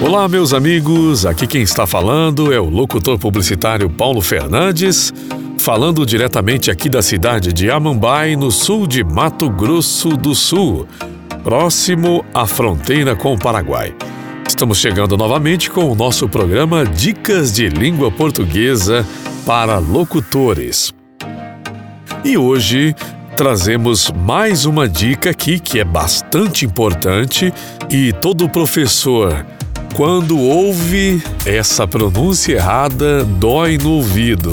Olá, meus amigos. Aqui quem está falando é o locutor publicitário Paulo Fernandes, falando diretamente aqui da cidade de Amambai, no sul de Mato Grosso do Sul, próximo à fronteira com o Paraguai. Estamos chegando novamente com o nosso programa Dicas de Língua Portuguesa para Locutores. E hoje trazemos mais uma dica aqui que é bastante importante e todo professor quando ouve essa pronúncia errada, dói no ouvido.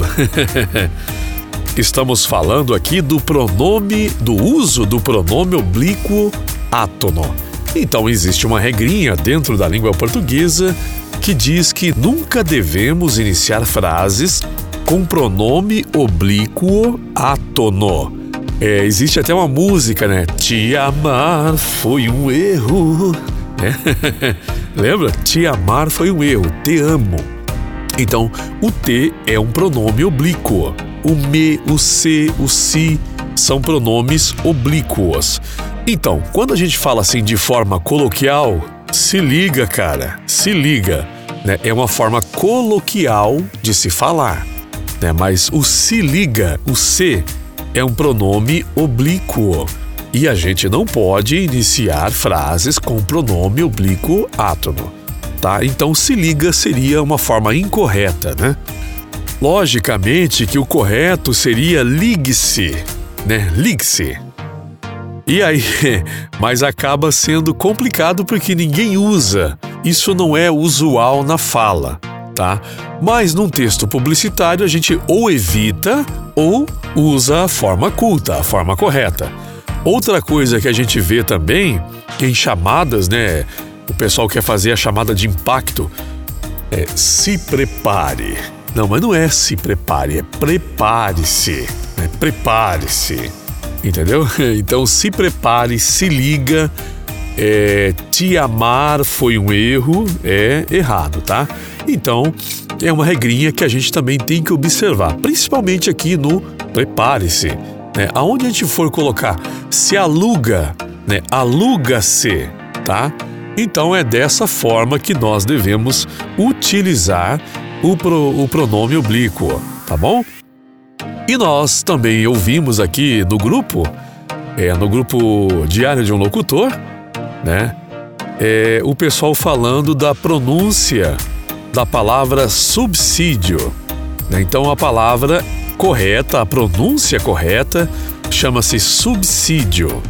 Estamos falando aqui do pronome, do uso do pronome oblíquo átono. Então existe uma regrinha dentro da língua portuguesa que diz que nunca devemos iniciar frases com pronome oblíquo átono. É, existe até uma música, né? Te amar foi um erro. É. Lembra? Te amar foi um erro. Te amo. Então, o te é um pronome oblíquo. O me, o se, o si são pronomes oblíquos. Então, quando a gente fala assim de forma coloquial, se liga, cara, se liga. Né? É uma forma coloquial de se falar. Né? Mas o se liga, o se, é um pronome oblíquo. E a gente não pode iniciar frases com pronome oblíquo átono, tá? Então se liga seria uma forma incorreta, né? Logicamente que o correto seria ligue-se, né? Ligue-se. E aí, mas acaba sendo complicado porque ninguém usa. Isso não é usual na fala, tá? Mas num texto publicitário a gente ou evita ou usa a forma culta, a forma correta. Outra coisa que a gente vê também em chamadas, né? O pessoal quer fazer a chamada de impacto. É se prepare. Não, mas não é se prepare, é prepare-se. Né? Prepare-se. Entendeu? Então se prepare, se liga. É, te amar foi um erro, é errado, tá? Então é uma regrinha que a gente também tem que observar, principalmente aqui no prepare-se né? Aonde a gente for colocar se aluga, né? Aluga-se, tá? Então é dessa forma que nós devemos utilizar o, pro, o pronome oblíquo, tá bom? E nós também ouvimos aqui no grupo, é, no grupo Diário de um Locutor, né? É, o pessoal falando da pronúncia da palavra subsídio. Né? Então a palavra correta, a pronúncia correta chama-se subsídio,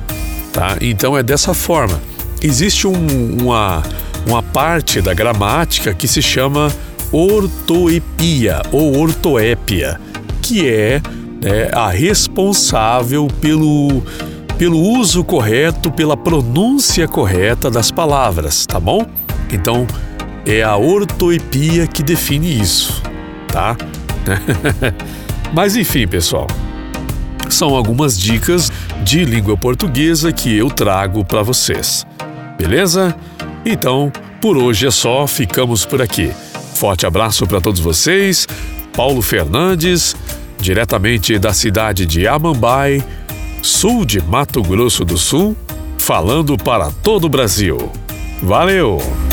tá? Então é dessa forma. Existe um, uma, uma parte da gramática que se chama ortoepia ou ortoépia, que é, é a responsável pelo, pelo uso correto, pela pronúncia correta das palavras, tá bom? Então é a ortoepia que define isso, tá? Mas enfim, pessoal, são algumas dicas de língua portuguesa que eu trago para vocês. Beleza? Então, por hoje é só, ficamos por aqui. Forte abraço para todos vocês. Paulo Fernandes, diretamente da cidade de Amambai, sul de Mato Grosso do Sul, falando para todo o Brasil. Valeu!